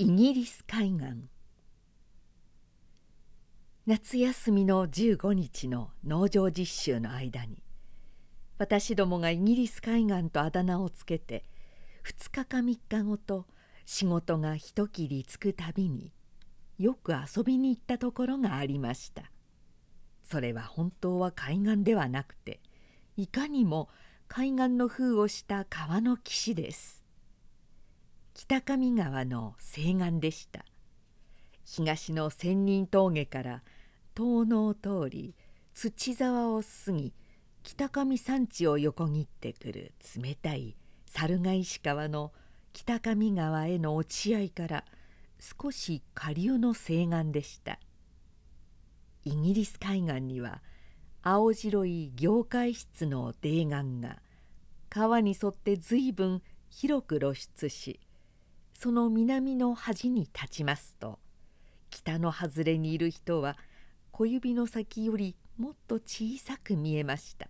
イギリス海岸。夏休みの15日の農場実習の間に私どもがイギリス海岸とあだ名をつけて2日か3日ごと仕事が一切りつくたびによく遊びに行ったところがありました。それは本当は海岸ではなくていかにも海岸の風をした川の岸です。北上川の西岸でした。東の仙人峠から東能を通り土沢を過ぎ北上山地を横切ってくる冷たい猿ヶ石川の北上川への落ち合いから少し下流の西岸でした。イギリス海岸には青白い業界室の泥岩が川に沿って随分広く露出しその南の端に立ちますと北の外れにいる人は小指の先よりもっと小さく見えました。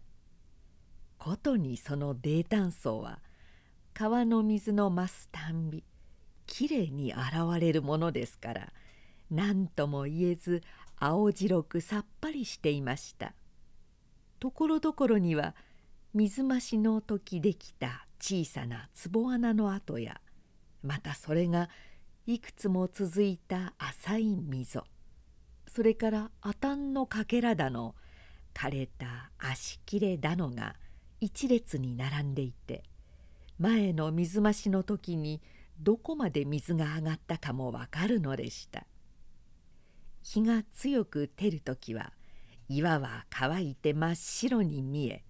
ことにその泥炭層は川の水の増すたんびきれいに現れるものですから何とも言えず青白くさっぱりしていました。ところどころには水増しの時できた小さな壺穴の跡やまたそれがいくつも続いた浅い溝。それからあたんのかけらだの枯れた足切れだのが一列に並んでいて前の水増しの時にどこまで水が上がったかもわかるのでした。日が強く照る時は岩は乾いて真っ白に見え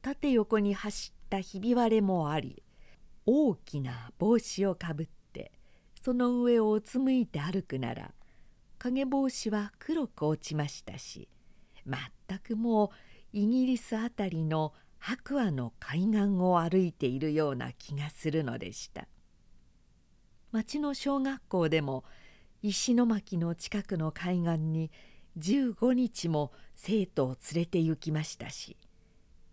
縦横に走ったひび割れもあり大きな帽子をかぶってその上をうつむいて歩くなら影帽子は黒く落ちましたし全くもうイギリスあたりの白亜の海岸を歩いているような気がするのでした。町の小学校でも石巻の近くの海岸に15日も生徒を連れて行きましたし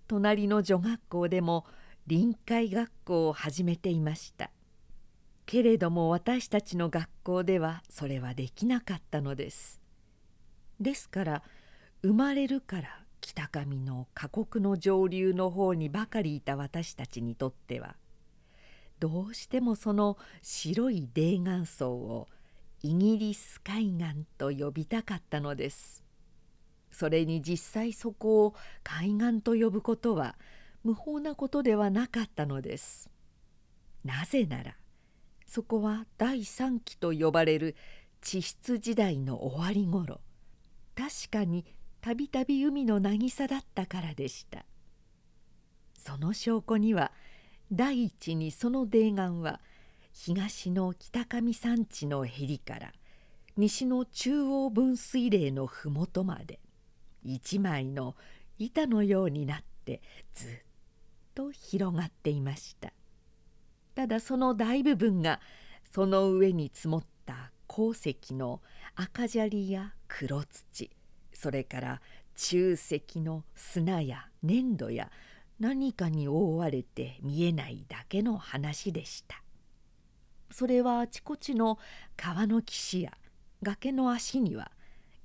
隣の女学校でも臨海学校を始めていました。けれども私たちの学校ではそれはできなかったのです。ですから生まれるから北上の過酷の上流の方にばかりいた私たちにとってはどうしてもその白い泥岩層をイギリス海岸と呼びたかったのです。それに実際そこを海岸と呼ぶことは無法なことではなかったのです。なぜならそこは第三期と呼ばれる地質時代の終わりごろ確かにたびたび海の渚だったからでした。その証拠には第一にその泥岩は東の北上山地のへりから西の中央分水嶺の麓まで一枚の板のようになってずっと広がっていました。ただその大部分がその上に積もった鉱石の赤砂利や黒土それから中石の砂や粘土や何かに覆われて見えないだけの話でした。それはあちこちの川の岸や崖の足には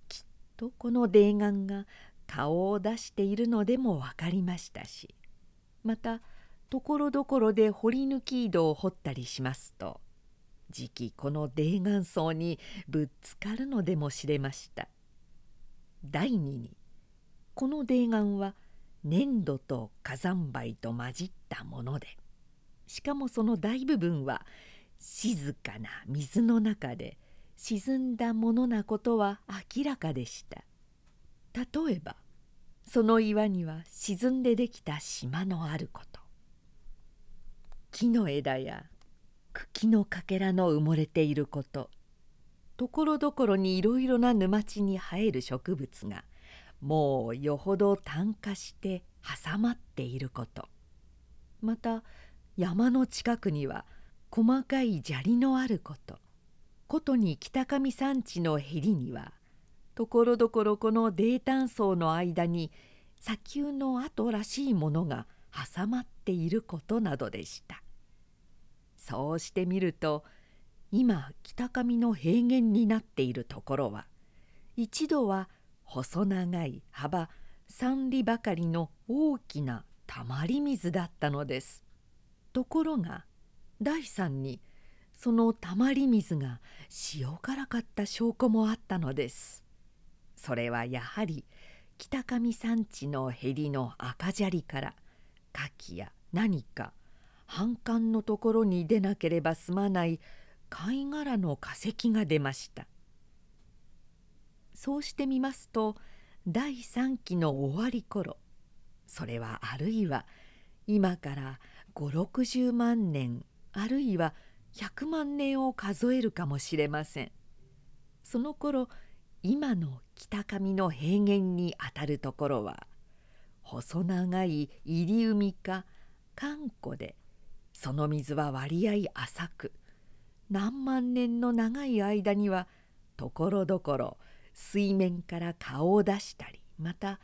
きっとこの泥岩が顔を出しているのでも分かりましたしまたところどころで掘り抜き井戸を掘ったりしますと。じきこの泥岩層にぶつかるのでもしれました。第二にこの泥岩は粘土と火山灰と混じったものでしかもその大部分は静かな水の中で沈んだものなことは明らかでした。例えばその岩には沈んでできた島のあること。木の枝や茎のかけらの埋もれていること。ところどころにいろいろな沼地に生える植物がもうよほど炭化して挟まっていること。また山の近くには細かい砂利のあること。ことに北上山地のへりにはところどころこの泥炭層の間に砂丘の跡らしいものが挟まっていることなどでしたそうしてみると今北上の平原になっているところは一度は細長い幅3里ばかりの大きなたまり水だったのです。ところが第三にそのたまり水が塩辛かった証拠もあったのです。それはやはり北上山地のへりの赤砂利から牡蠣や何か反感のところに出なければすまない貝殻の化石が出ました。そうしてみますと第3期の終わり頃それはあるいは今から560万年あるいは100万年を数えるかもしれません。その頃今の北上の平原にあたるところは細長い入海か寒湖でその水は割合浅く何万年の長い間にはところどころ水面から顔を出したりまた引っ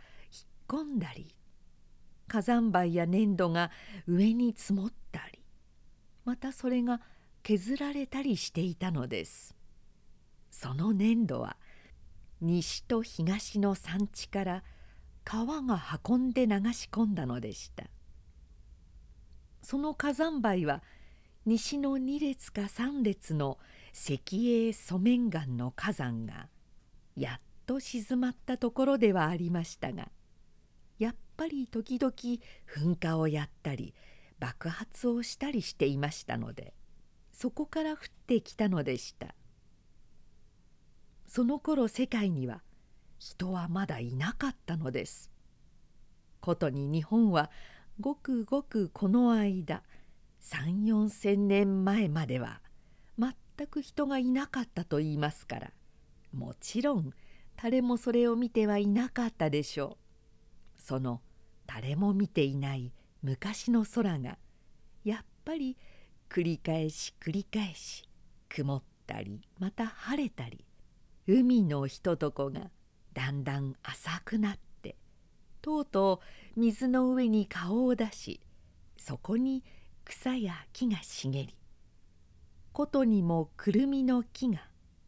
込んだり火山灰や粘土が上に積もったりまたそれが削られたりしていたのです。その粘土は西と東の山地から川が運んで流し込んだのでした。その火山灰は西の2列か3列の石英素面岩の火山がやっと静まったところではありましたがやっぱり時々噴火をやったり爆発をしたりしていましたのでそこから降ってきたのでした。その頃世界には人はまだいなかったのです。ことに日本はごくごくこの間3 4千年前までは全く人がいなかったと言いますからもちろん誰もそれを見てはいなかったでしょう。その誰も見ていない昔の空がやっぱり繰り返し繰り返し曇ったりまた晴れたり海のひととこがだんだん浅くなってとうとう水の上に顔を出しそこに草や木が茂りことにもくるみの木が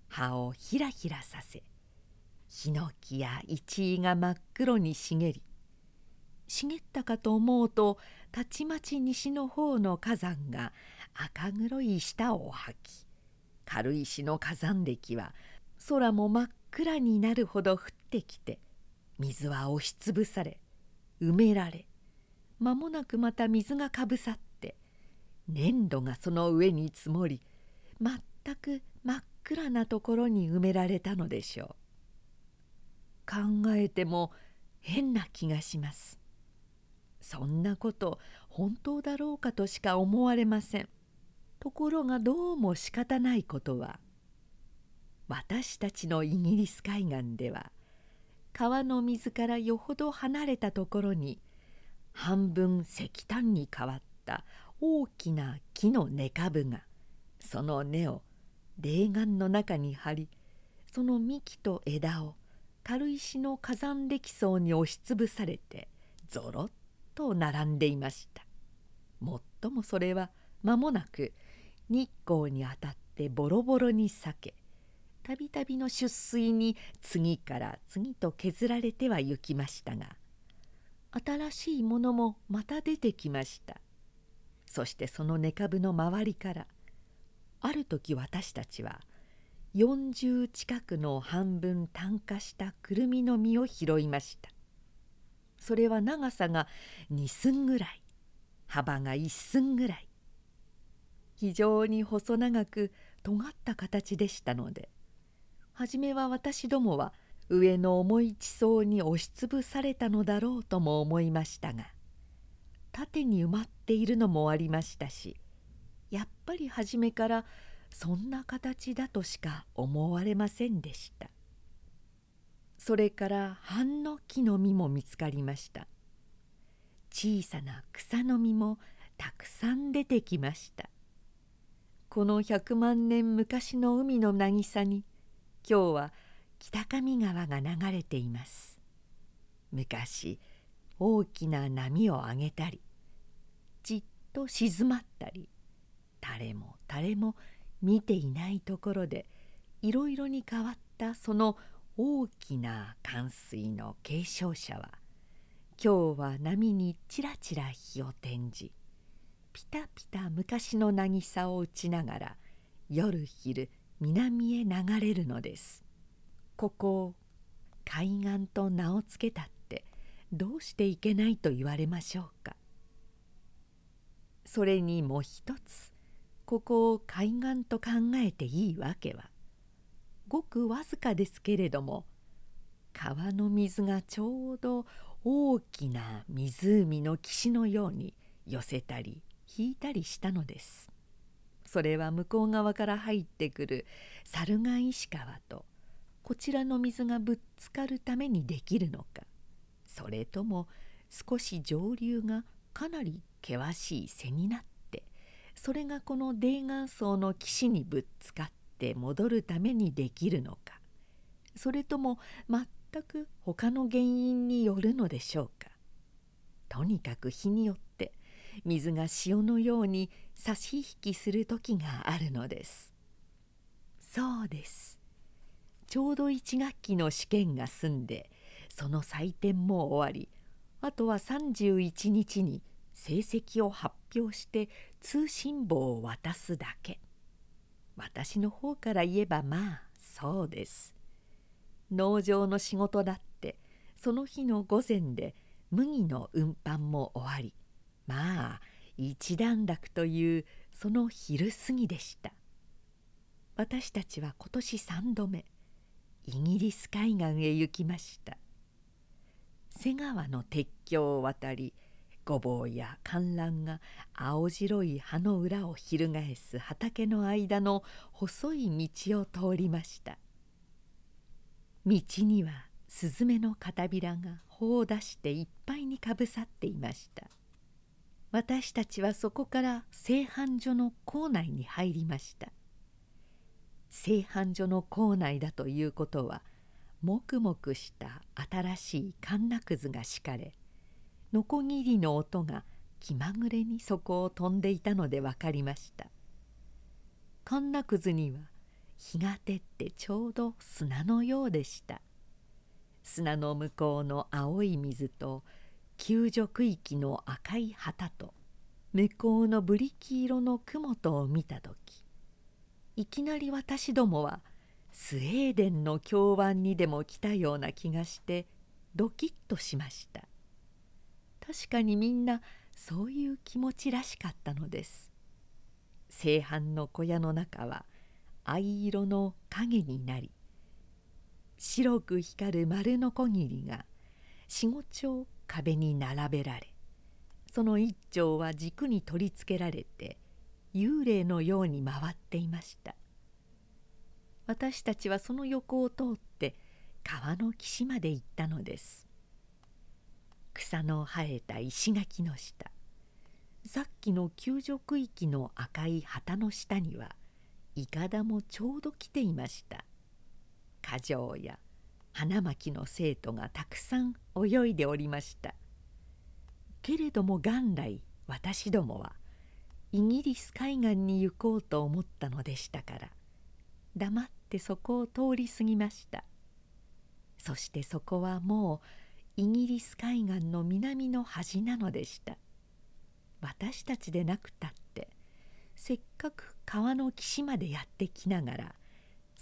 葉をひらひらさせヒノキやイチイが真っ黒に茂り茂ったかと思うとたちまち西の方の火山が赤黒い舌を吐き軽石の火山歴は空も真っ暗になるほど降ってきて水は押しつぶされ埋められ間もなくまた水がかぶさって粘土がその上に積もり全く真っ暗なところに埋められたのでしょう。考えても変な気がします。そんなこと本当だろうかとしか思われません。ところがどうも仕方ないことは私たちのイギリス海岸では川の水からよほど離れたところに半分石炭に変わった大きな木の根株がその根を霊岩の中に張りその幹と枝を軽石の火山礫層に押しつぶされてぞろっと並んでいました。もっともそれは間もなく日光に当たってボロボロに裂けたびたびの出水に次から次と削られてはゆきましたが新しいものもまた出てきました。そしてその根株の周りからある時私たちは40近くの半分炭化したくるみの実を拾いました。それは長さが2寸ぐらい幅が1寸ぐらい非常に細長く尖った形でしたので初めは私どもは上の重い地層に押しつぶされたのだろうとも思いましたが縦に埋まっているのもありましたしやっぱり初めからそんな形だとしか思われませんでした。それから半の木の実も見つかりました。小さな草の実もたくさん出てきました。この100万年昔の海の渚に今日は北上川が流れています。昔大きな波を上げたりじっと静まったり誰も誰も見ていないところでいろいろに変わったその大きな冠水の継承者は今日は波にちらちら日を転じピタピタ昔の渚を打ちながら夜昼南へ流れるのですここを海岸と名を付けたってどうしていけないと言われましょうかそれにもう一つここを海岸と考えていいわけはごくわずかですけれども川の水がちょうど大きな湖の岸のように寄せたり引いたりしたのです。それは向こう側から入ってくる猿ヶ石川とこちらの水がぶつかるためにできるのか。それとも少し上流がかなり険しい背になってそれがこの泥岩層の岸にぶつかって戻るためにできるのか。それとも全く他の原因によるのでしょうか。とにかく日によって水が潮のように差し引きする時があるのです。そうです。ちょうど1学期の試験が済んでその採点も終わりあとは31日に成績を発表して通信簿を渡すだけ。私の方から言えばまあそうです。農場の仕事だってその日の午前で麦の運搬も終わりまあ一段落というその昼過ぎでした。私たちは今年3度目イギリス海岸へ行きました。瀬川の鉄橋を渡りごぼうや観覧が青白い葉の裏を翻す畑の間の細い道を通りました。道にはスズメの片びらが穂を出していっぱいにかぶさっていました。私たちはそこから製飯所の構内に入りました。製飯所の構内だということはもくもくした新しいカンナくずが敷かれのこぎりの音が気まぐれにそこを飛んでいたので分かりました。カンナくずには日が照ってちょうど砂のようでした。砂の向こうの青い水と救助区域の赤い旗と向こうのブリキ色の雲とを見た時いきなり私どもはスウェーデンの京湾にでも来たような気がしてドキッとしました。確かにみんなそういう気持ちらしかったのです。青飯の小屋の中は藍色の影になり白く光る丸のこぎりが四五丁壁に並べられその一丁は軸に取り付けられて幽霊のように回っていました。私たちはその横を通って川の岸まで行ったのです。草の生えた石垣の下さっきの救助区域の赤い旗の下にはいかだもちょうど来ていました。花城や花巻の生徒がたくさん泳いでおりました。けれども元来私どもはイギリス海岸に行こうと思ったのでしたから黙ってそこを通り過ぎました。そしてそこはもうイギリス海岸の南の端なのでした。私たちでなくたってせっかく川の岸までやってきながら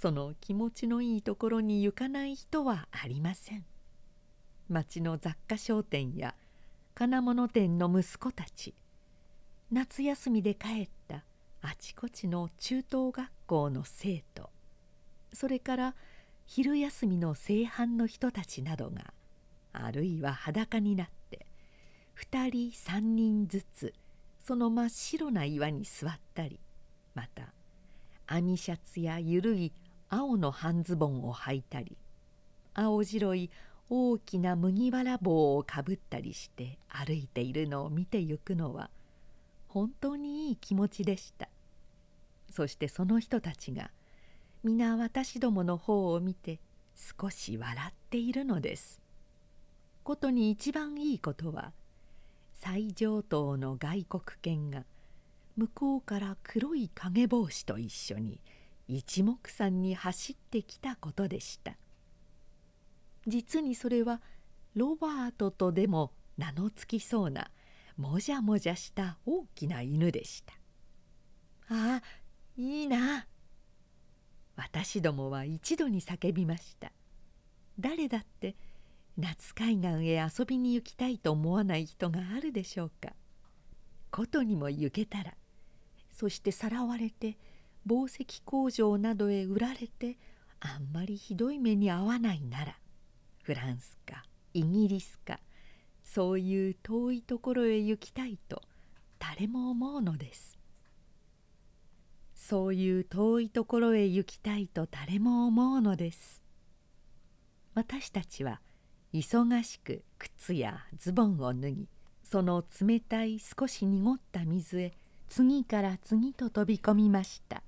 その気持ちのいいところに行かない人はありません。町の雑貨商店や金物店の息子たち。夏休みで帰ったあちこちの中等学校の生徒。それから昼休みの正反の人たちなどがあるいは裸になって2人3人ずつその真っ白な岩に座ったりまた網シャツやゆるい青の半ズボンを履いたり青白い大きな麦わら帽をかぶったりして歩いているのを見てゆくのは本当にいい気持ちでした。そしてその人たちが皆私どもの方を見て少し笑っているのです。ことに一番いいことは最上等の外国犬が向こうから黒い影帽子と一緒に一目散に走ってきたことでした。実にそれはロバートとでも名の付きそうなもじゃもじゃした大きな犬でした。ああいいな。私どもは一度に叫びました。誰だって夏海岸へ遊びに行きたいと思わない人があるでしょうか。琴にも行けたらそしてさらわれて紡績工場などへ売られてあんまりひどい目に遭わないならフランスかイギリスかそういう遠いところへ行きたいと誰も思うのです。そういう遠いところへ行きたいと誰も思うのです。私たちは忙しく靴やズボンを脱ぎその冷たい少し濁った水へ次から次と飛び込みました。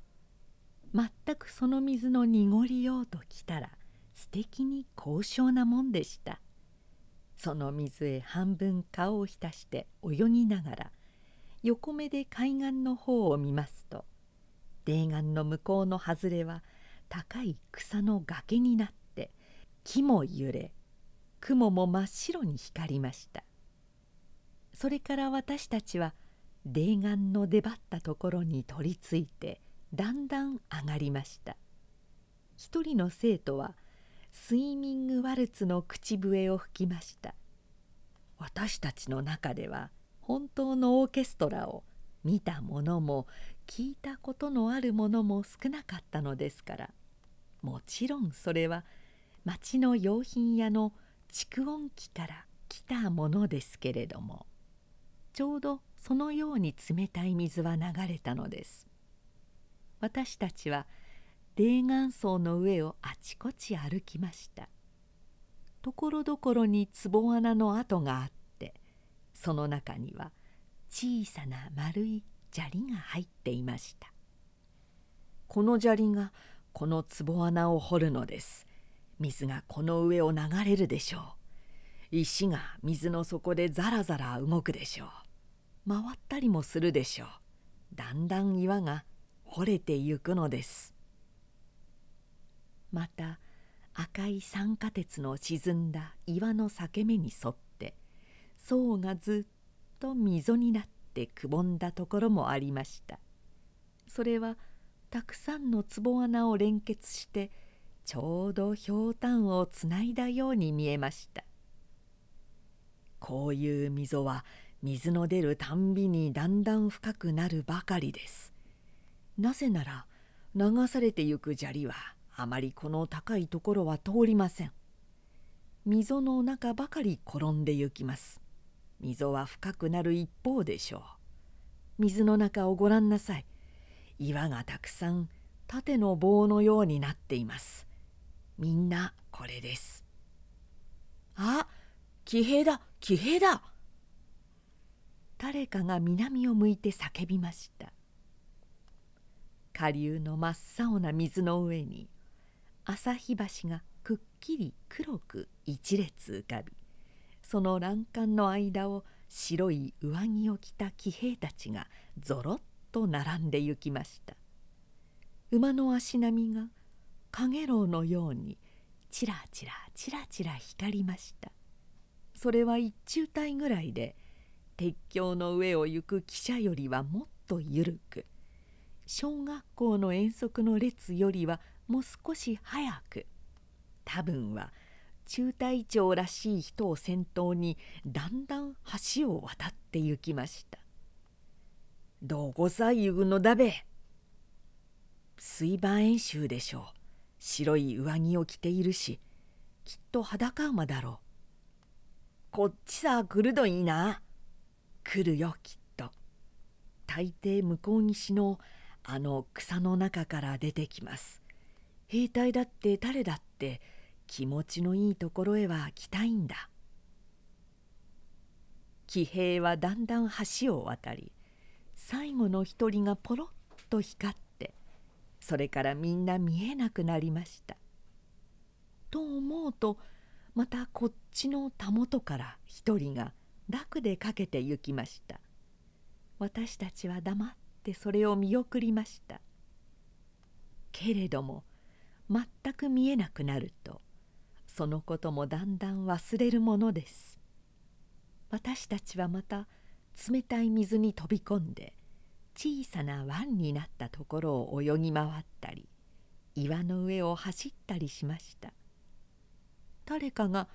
全くその水の濁りようと来たら素敵に高尚なもんでした。その水へ半分顔を浸して泳ぎながら横目で海岸の方を見ますと泥岩の向こうの外れは高い草の崖になって木も揺れ雲も真っ白に光りました。それから私たちは泥岩の出張ったところに取り付いてだんだん上がりました。一人の生徒はスイミングワルツの口笛を吹きました。私たちの中では本当のオーケストラを見たものも聞いたことのあるものも少なかったのですからもちろんそれは町の用品屋の蓄音機から来たものですけれどもちょうどそのように冷たい水は流れたのです。私たちは泥岩層の上をあちこち歩きました。ところどころに壺穴の跡があってその中には小さな丸い砂利が入っていました。この砂利がこの壺穴を掘るのです。水がこの上を流れるでしょう。石が水の底でザラザラ動くでしょう。回ったりもするでしょう。だんだん岩が掘れてゆくのです。また赤い酸化鉄の沈んだ岩の裂け目に沿って層がずっと溝になってってくぼんだところもありました。それはたくさんの壺穴を連結してちょうどひょうたんをつないだように見えました。こういう溝は水の出るたんびにだんだん深くなるばかりです。なぜなら流されてゆく砂利はあまりこの高いところは通りません。溝の中ばかり転んでゆきます。溝は深くなる一方でしょう。水の中をご覧なさい。岩がたくさん縦の棒のようになっています。みんなこれです。あ騎兵だ騎兵だ。誰かが南を向いて叫びました。下流の真っ青な水の上に旭橋がくっきり黒く一列浮かびその欄干の間を白い上着を着た騎兵たちがぞろっと並んで行きました。馬の足並みがかげろうのようにちらちらちらちら光りました。それは一中隊ぐらいで鉄橋の上を行く汽車よりはもっと緩く小学校の遠足の列よりはもう少し早く。多分は中隊長らしい人を先頭にだんだん橋を渡って行きました「どこさ行くのだべ」水盤演習でしょう。白い上着を着ているしきっと裸馬だろう。こっちさ来るといいな。来るよきっと。大抵向こう岸のあの草の中から出てきます。兵隊だって誰だって気持ちのいいところへは来たいんだ。騎兵はだんだん橋を渡り最後の一人がポロッと光ってそれからみんな見えなくなりました。と思うとまたこっちのたもとから一人が楽でかけて行きました。私たちは黙っってそれを見送りました。けれども全く見えなくなるとそのこともだんだん忘れるものです。私たちはまた冷たい水に飛び込んで小さな湾になったところを泳ぎ回ったり岩の上を走ったりしました。誰かが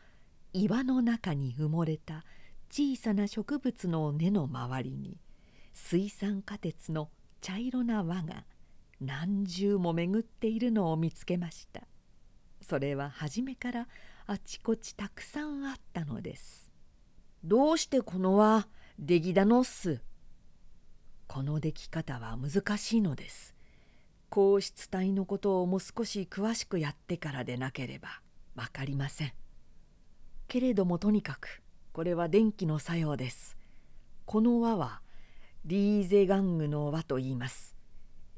岩の中に埋もれた小さな植物の根の周りに水酸化鉄の茶色な輪が何重も巡っているのを見つけました。それは初めからあちこちたくさんあったのです。どうしてこの輪出来だのっす？この出来方は難しいのです。硬質体のことをもう少し詳しくやってからでなければ分かりません。けれどもとにかくこれは電気の作用です。この輪はリーゼ玩具の輪と言います。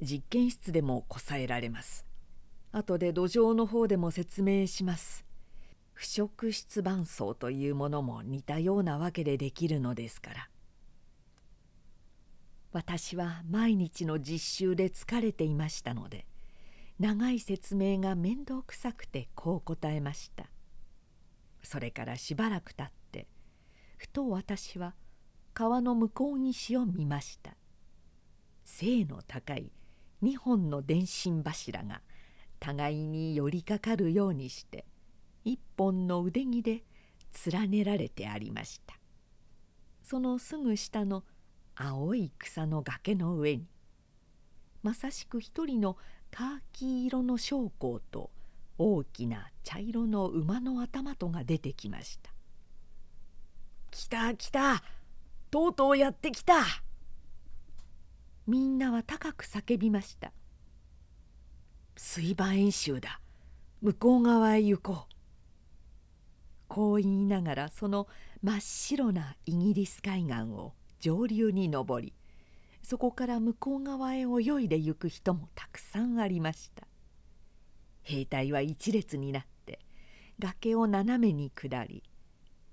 実験室でもこさえられます。後で土壌の方でも説明します。腐食質伴奏というものも似たようなわけでできるのですから。私は毎日の実習で疲れていましたので長い説明が面倒くさくてこう答えました。それからしばらくたってふと私は川の向こう岸を見ました。背の高い2本の電信柱が互いに寄りかかるようにして一本の腕木で連ねられてありました。そのすぐ下の青い草の崖の上にまさしく一人のカーキ色の将校と大きな茶色の馬の頭とが出てきました「来た来たとうとうやってきた!」みんなは高く叫びました「水盤演習だ。向こう側へ行こう」こう言いながらその真っ白なイギリス海岸を上流に登りそこから向こう側へ泳いで行く人もたくさんありました。兵隊は一列になって崖を斜めに下り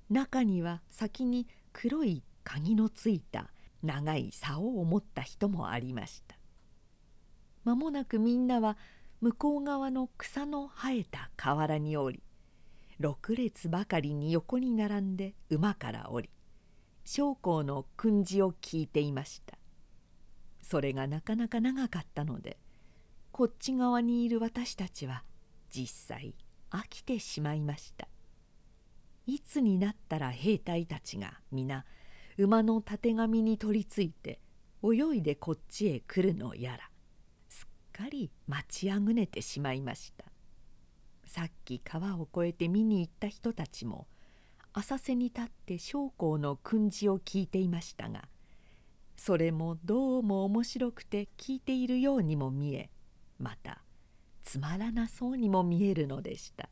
中には先に黒い鍵のついた長い竿を持った人もありました。間もなくみんなは向こう側の草の生えた河原に降り6列ばかりに横に並んで馬から降り将校の訓示を聞いていました。それがなかなか長かったのでこっち側にいる私たちは実際飽きてしまいました。いつになったら兵隊たちが皆馬のたてがみに取りついて泳いでこっちへ来るのやら。すっかり待ちあぐねてしまいました。さっき川を越えて見に行った人たちも浅瀬に立って将校の訓示を聞いていましたがそれもどうも面白くて聞いているようにも見えまたつまらなそうにも見えるのでした。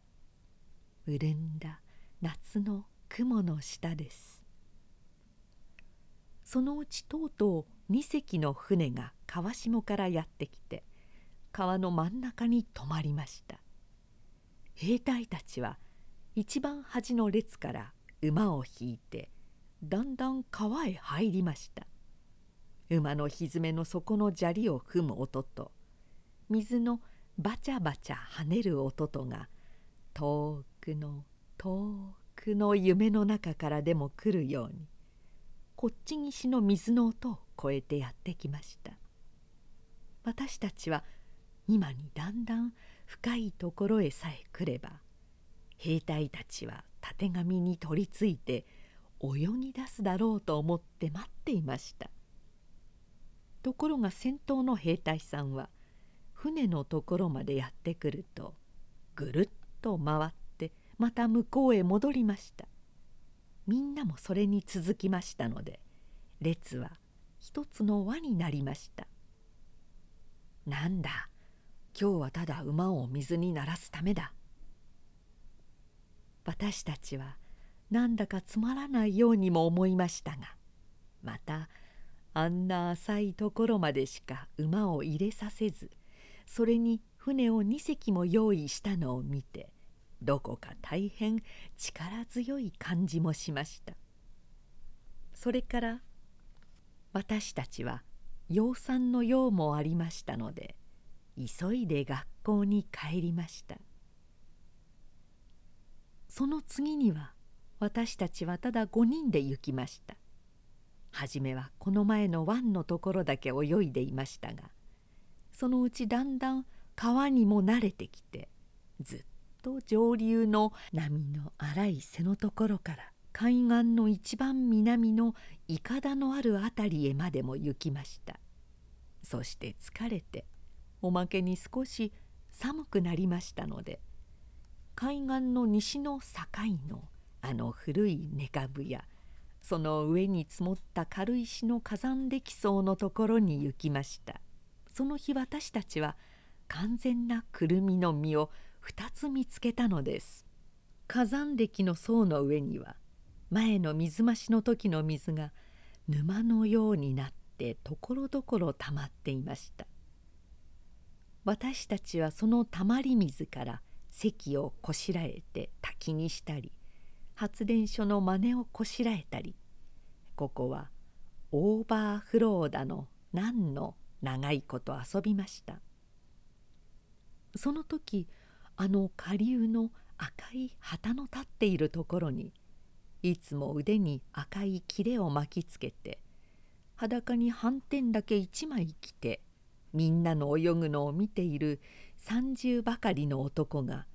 潤んだ夏の雲の下です。そのうちとうとう2隻の船が川下からやってきて川の真ん中に止まりました。兵隊たちは一番端の列から馬を引いてだんだん川へ入りました。馬のひづめの底の砂利を踏む音と水のバチャバチャ跳ねる音とが遠くの遠くの夢の中からでも来るようにこっち岸の水の音を超えてやってきました。私たちは今にだんだん深いところへさえ来れば兵隊たちはたてがみに取りついて泳ぎ出すだろうと思って待っていました。ところが先頭の兵隊さんは船のところまでやってくるとぐるっと回ってまた向こうへ戻りました。みんなもそれに続きましたので列は一つの輪になりました。なんだ今日はただ馬を水に鳴らすためだ。私たちはなんだかつまらないようにも思いましたがまたあんな浅いところまでしか馬を入れさせずそれに船を2隻も用意したのを見てどこか大変力強い感じもしました。それから私たちは養蚕の用もありましたので急いで学校に帰りました。その次には私たちはただ5人で行きました。初めはこの前の湾のところだけ泳いでいましたがそのうちだんだん川にも慣れてきてずっと上流の波の荒い背のところから海岸の一番南のいかだのある辺りへまでも行きました。そして疲れておまけに少し寒くなりましたので海岸の西の境のあの古い根株やその上に積もった軽石の火山礫層のところに行きました。その日私たちは完全なくるみの実を2つ見つけたのです。火山礫の層の上には前の水増しの時の水が沼のようになってところどころたまっていました。私たちはそのたまり水から堰をこしらえて滝にしたり発電所の真似をこしらえたりここはオーバーフローだの何の長いこと遊びました。その時あの下流の赤い旗の立っているところにいつも腕に赤い切れを巻きつけて裸に斑点だけ一枚着てみんなの泳ぐのを見ている三十ばかりの男が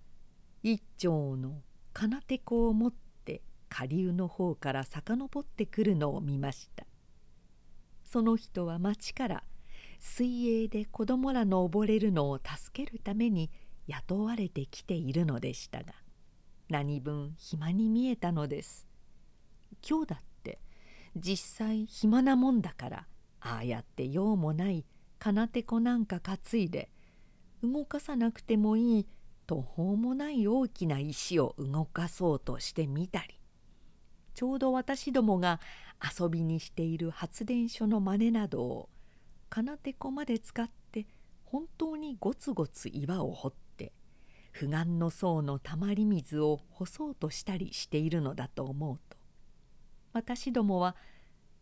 一丁の金手子を持って下流の方から遡ってくるのを見ました。その人は町から水泳で子供らの溺れるのを助けるために雇われてきているのでしたが何分暇に見えたのです。今日だって実際暇なもんだからああやって用もない金手子なんか担いで動かさなくてもいい途方もない大きな石を動かそうとしてみたりちょうど私どもが遊びにしている発電所の真似などを金手子まで使って本当にゴツゴツ岩を掘って不岸の層のたまり水を干そうとしたりしているのだと思うと私どもは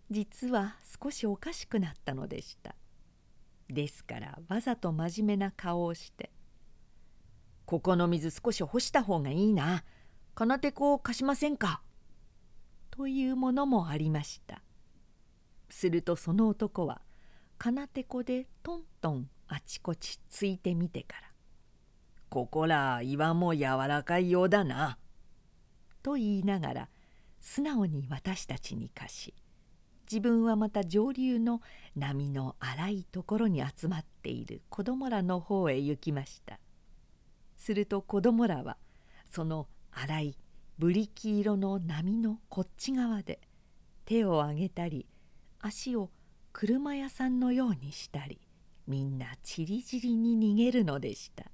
実は少しおかしくなったのでした。ですからわざと真面目な顔をして「ここの水少し干した方がいいな金手子を貸しませんか?」というものもありましたするとその男は金手子でトントンあちこちついてみてから「ここら岩も柔らかいようだな」と言いながら素直に私たちに貸し自分はまた上流の波の荒いところに集まっている子供らの方へ行きました。すると子供らはその荒いブリキ色の波のこっち側で手を上げたり足を車屋さんのようにしたりみんなちりぢりに逃げるのでした。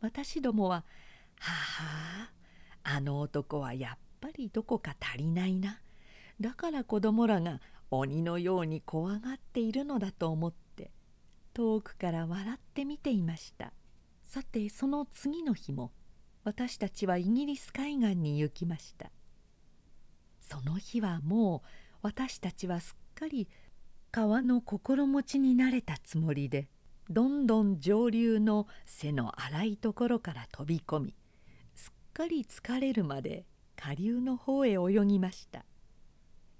私どもは「ははああの男はやっぱりどこか足りないな。だから子供らが鬼のように怖がっているのだと思って遠くから笑って見ていました。さてその次の日も私たちはイギリス海岸に行きました。その日はもう私たちはすっかり川の心持ちになれたつもりでどんどん上流の背の荒いところから飛び込みすっかり疲れるまで下流の方へ泳ぎました。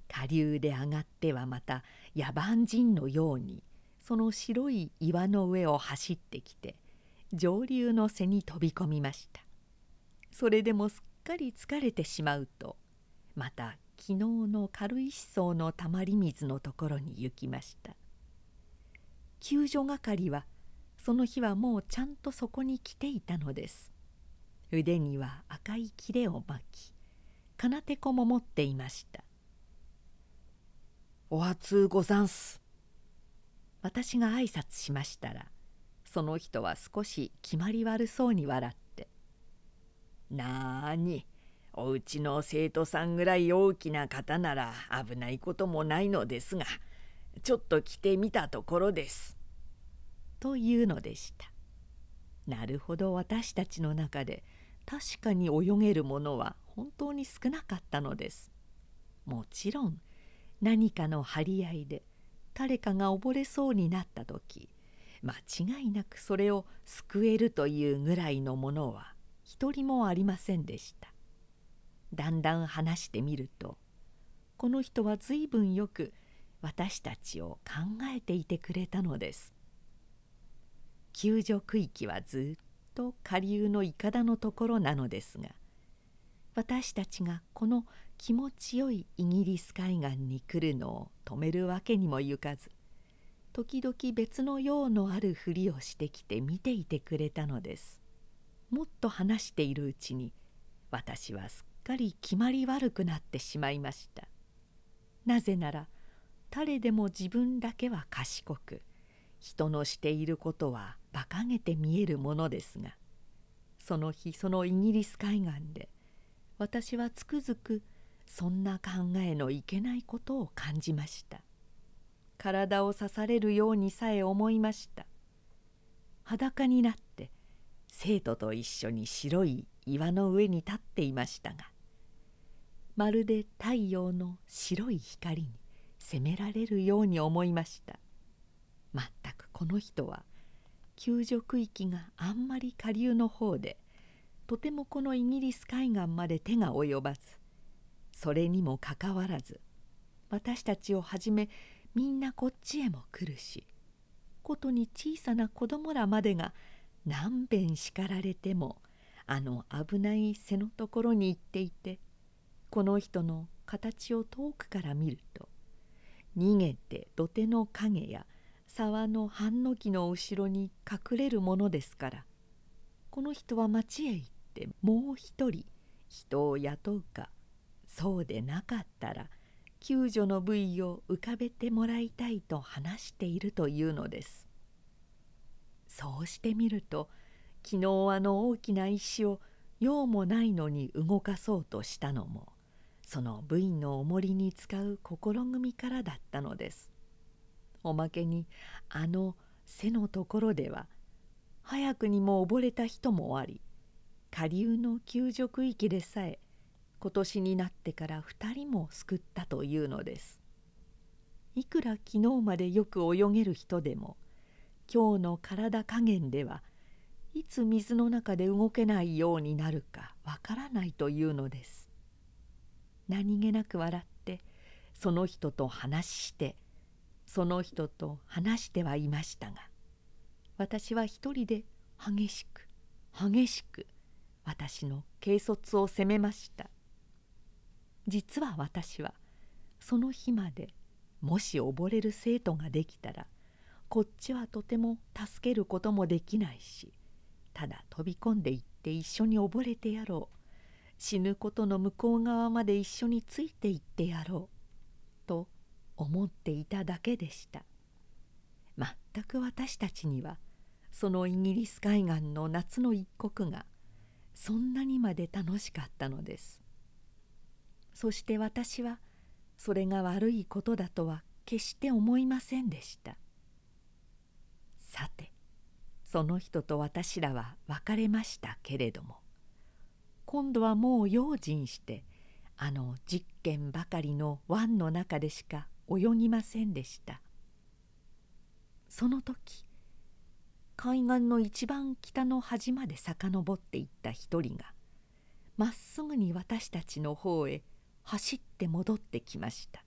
下流で上がってはまた野蛮人のようにその白い岩の上を走ってきて上流の背に飛び込みました。それでもすっかり疲れてしまうとまた昨日の軽石層のたまり水のところに行きました。救助係はその日はもうちゃんとそこに来ていたのです腕には赤い切れを巻き金手子も持っていましたお初ござんす。私が挨拶しましたらその人は少し決まり悪そうに笑って「なーにおうちの生徒さんぐらい大きな方なら危ないこともないのですがちょっと来てみたところです」というのでした。なるほど私たちの中で確かに泳げるものは本当に少なかったのです。もちろん何かの張り合いで誰かが溺れそうになった時間違いなくそれを救えるというぐらいのものは一人もありませんでしただんだん話してみるとこの人は随分よく私たちを考えていてくれたのです。救助区域はずっと下流のいかだのところなのですが私たちがこの気持ちよいイギリス海岸に来るのを止めるわけにもゆかず時々別の用のあるふりをしてきて見ていてくれたのです。もっと話しているうちに私はすっかり決まり悪くなってしまいました。なぜなら誰でも自分だけは賢く人のしていることは馬鹿げて見えるものですがその日そのイギリス海岸で私はつくづくそんな考えのいけないことを感じました。体を刺されるようにさえ思いました。裸になって生徒と一緒に白い岩の上に立っていましたがまるで太陽の白い光に責められるように思いました。まったくこの人は救助区域があんまり下流の方でとてもこのイギリス海岸まで手が及ばずそれにもかかわらず私たちをはじめみんなこっちへも来るしことに小さな子供らまでが何べん叱られてもあの危ない背のところに行っていてこの人の形を遠くから見ると逃げて土手の影や沢の半の木の後ろに隠れるものですから。この人は町へ行ってもう一人人を雇うか。そうでなかったら救助の部位を浮かべてもらいたいと話しているというのです。そうしてみると昨日あの大きな石を用もないのに動かそうとしたのもその部位の重りに使う心組みからだったのです。おまけにあの背のところでは早くにも溺れた人もあり下流の救助区域でさえ今年になってから2人も救ったというのです。いくら昨日までよく泳げる人でも今日の体加減ではいつ水の中で動けないようになるかわからないというのです。何気なく笑ってその人と話してその人と話してはいましたが私は一人で激しく激しく私の軽率を責めました。実は私はその日までもし溺れる生徒ができたらこっちはとても助けることもできないしただ飛び込んでいって一緒に溺れてやろう。死ぬことの向こう側まで一緒についていってやろうと思っていただけでした。全く私たちにはそのイギリス海岸の夏の一刻がそんなにまで楽しかったのです。そして私はそれが悪いことだとは決して思いませんでした。さてその人と私らは別れましたけれども。今度はもう用心してあの実験ばかりの湾の中でしか泳ぎませんでした。その時海岸の一番北の端まで遡っていった一人がまっすぐに私たちの方へ走って戻ってきました。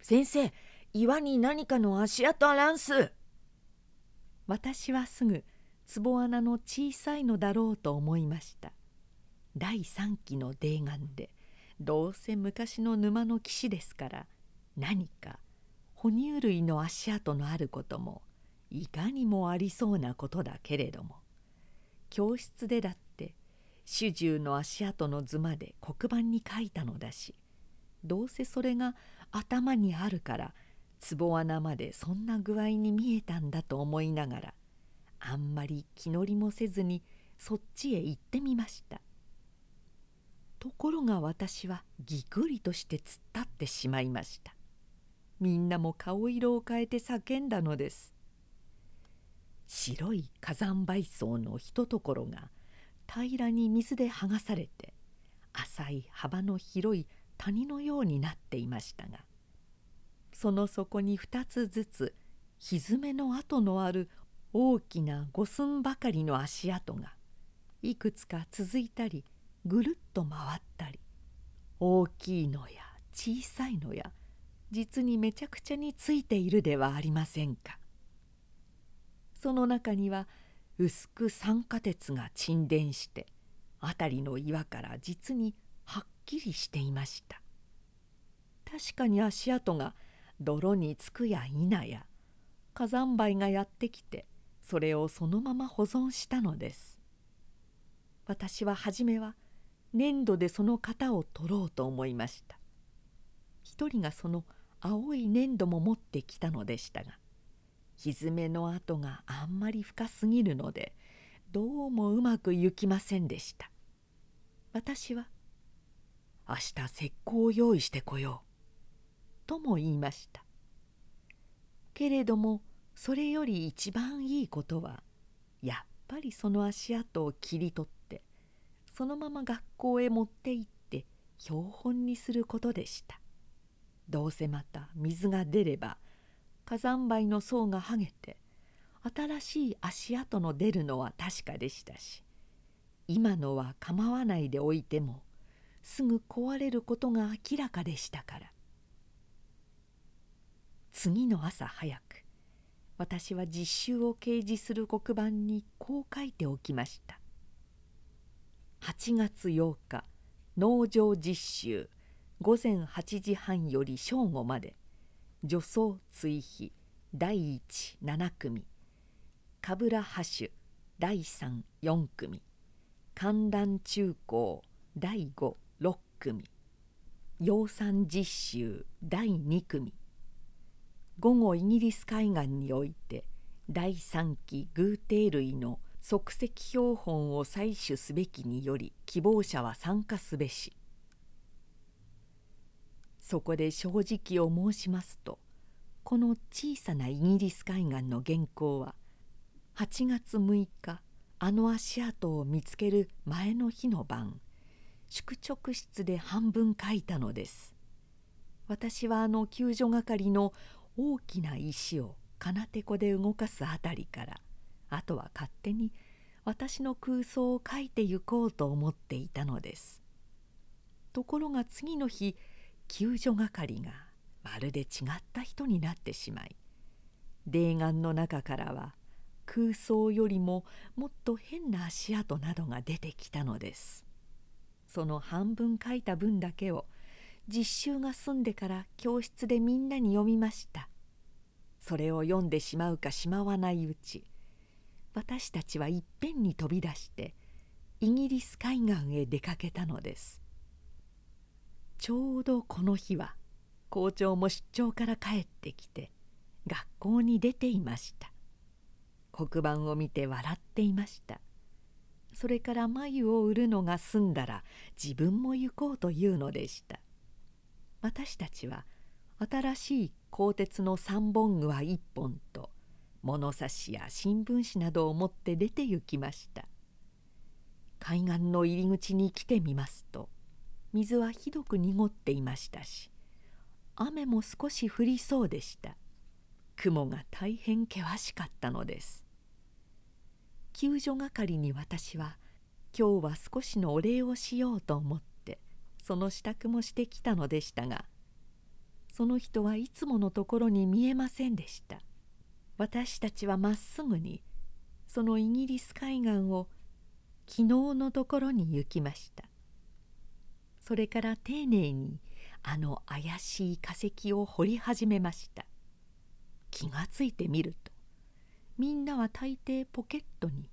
先生岩に何かの足跡あらんす。私はすぐ壺穴の小さいのだろうと思いました第三期の泥岩でどうせ昔の沼の岸ですから何か哺乳類の足跡のあることもいかにもありそうなことだけれども教室でだって主従の足跡の図まで黒板に書いたのだしどうせそれが頭にあるから壺穴までそんな具合に見えたんだと思いながらあんまり気乗りもせずにそっちへ行ってみました。ところが私はぎくりとして突っ立ってしまいました。みんなも顔色を変えて叫んだのです。白い火山灰層のひとところが平らに水で剥がされて浅い幅の広い谷のようになっていましたがその底に2つずつ蹄の跡のある大きな五寸ばかりの足跡がいくつか続いたりぐるっと回ったり大きいのや小さいのや実にめちゃくちゃについているではありませんか。その中には薄く酸化鉄が沈殿して辺りの岩から実にはっきりしていました確かに足跡が泥につくや否や火山灰がやってきてそれをそのまま保存したのです私は初めは粘土でその型を取ろうと思いました。一人がその青い粘土も持ってきたのでしたが蹄の跡があんまり深すぎるのでどうもうまくいきませんでした。私は「明日石膏を用意してこよう」とも言いました。けれどもそれより一番いいことはやっぱりその足跡を切り取ってそのまま学校へ持って行って標本にすることでした。どうせまた水が出れば火山灰の層が剥げて新しい足跡の出るのは確かでしたし今のは構わないでおいてもすぐ壊れることが明らかでしたから。次の朝早く私は実習を掲示する黒板にこう書いておきました「8月8日農場実習午前8時半より正午まで女装追肥第一7組冠ハ種第34組観覧中高第56組養蚕実習第2組午後イギリス海岸において第3期グーテー類の即席標本を採取すべきにより希望者は参加すべし。そこで正直を申しますとこの小さなイギリス海岸の原稿は8月6日あの足跡を見つける前の日の晩宿直室で半分書いたのです。私はあの救助係の大きな石を金手こで動かすあたりからあとは勝手に私の空想を書いてゆこうと思っていたのです。ところが次の日救助係がまるで違った人になってしまい霊眼の中からは空想よりももっと変な足跡などが出てきたのです。その半分書いた分だけを実習が済んでから教室でみんなに読みました。それを読んでしまうかしまわないうち私たちはいっぺんに飛び出してイギリス海岸へ出かけたのです。ちょうどこの日は校長も出張から帰ってきて学校に出ていました。黒板を見て笑っていました。それから眉を売るのが済んだら自分も行こうというのでした。私たちは新しい鋼鉄の三本具は一本と物差しや新聞紙などを持って出て行きました。海岸の入り口に来てみますと水はひどく濁っていましたし雨も少し降りそうでした。雲が大変険しかったのです。救助係に私は今日は少しのお礼をしようと思ってその支度もしてきたのでしたがその人はいつものところに見えませんでした。私たちはまっすぐにそのイギリス海岸を昨日のところに行きました。それから丁寧にあの怪しい化石を掘り始めました。気がついてみるとみんなは大抵ポケットに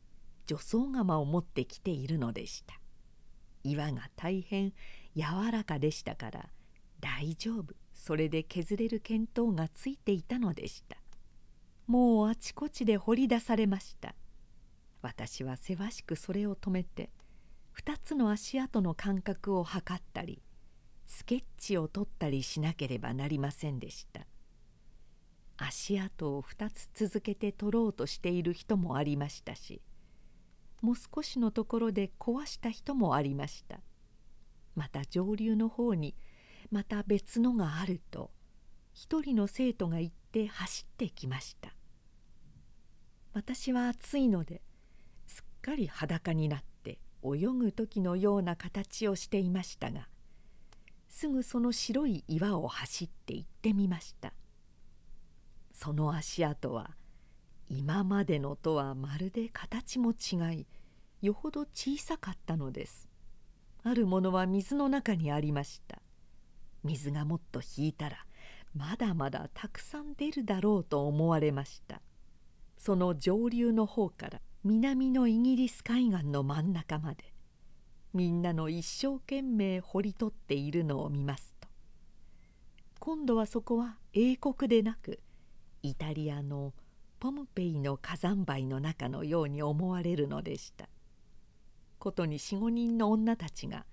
除草釜を持ってきているのでした。岩が大変柔らかでしたから大丈夫。それで削れる見当がついていたのでした。もうあちこちで掘り出されました。私はせわしくそれを止めて2つの足跡の間隔を測ったりスケッチを取ったりしなければなりませんでした。足跡を2つ続けて取ろうとしている人もありましたしもう少しのところで壊した人もありました。また上流の方にまた別のがあると一人の生徒が行って走ってきました。私は暑いのですっかり裸になって泳ぐ時のような形をしていましたがすぐその白い岩を走って行ってみました。その足跡は今までのとはまるで形も違いよほど小さかったのです。あるものは水の中にありました。水がもっと引いたらまだまだたくさん出るだろうと思われました。その上流の方から南のイギリス海岸の真ん中までみんなの一生懸命掘り取っているのを見ますと。今度はそこは英国でなくイタリアのポムペイの火山灰の中のように思われるのでした。ことに45人の女たちが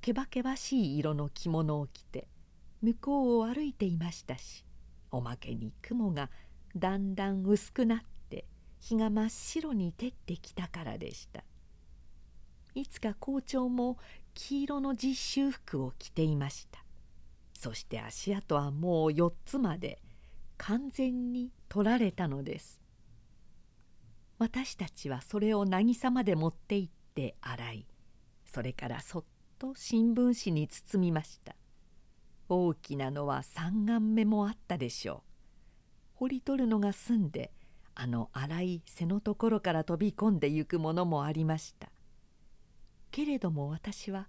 けばけばしい色の着物を着て向こうを歩いていましたしおまけに雲がだんだん薄くなって日が真っ白に照ってきたからでした。いつか校長も黄色の実習服を着ていました。そして足跡はもう4つまで完全に取られたのです。私たちはそれを渚まで持って行って洗いそれからそっと新聞紙に包みました。大きなのは三眼目もあったでしょう。掘り取るのが済んであの荒い背のところから飛び込んでゆくものもありました。けれども私は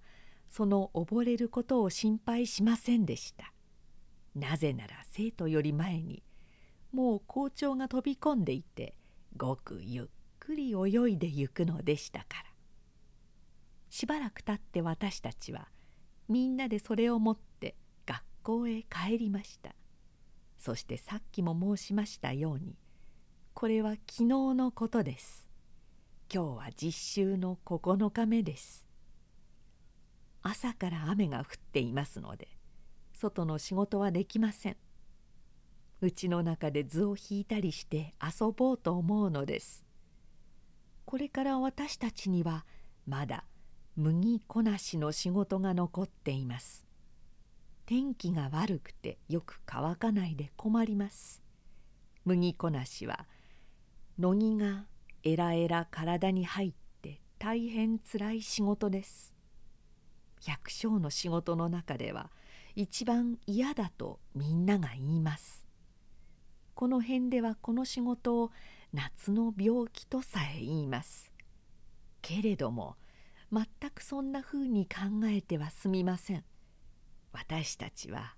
その溺れることを心配しませんでした。なぜなら生徒より前にもう校長が飛び込んでいてごくゆっくり泳いでゆくのでしたから。しばらくたって私たちはみんなでそれを持って校へ帰りました。そしてさっきも申しましたようにこれは昨日のことです。今日は実習の9日目です。朝から雨が降っていますので外の仕事はできません。うちの中で図を引いたりして遊ぼうと思うのです。これから私たちにはまだ麦こなしの仕事が残っています。天気が悪くてよく乾かないで困ります。麦こなしは乃木がえらえら体に入って大変つらい仕事です。百姓の仕事の中では一番嫌だとみんなが言います。この辺ではこの仕事を夏の病気とさえ言います。けれども全くそんなふうに考えてはすみません。私たちは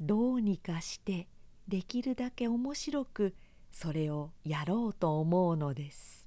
どうにかしてできるだけ面白くそれをやろうと思うのです。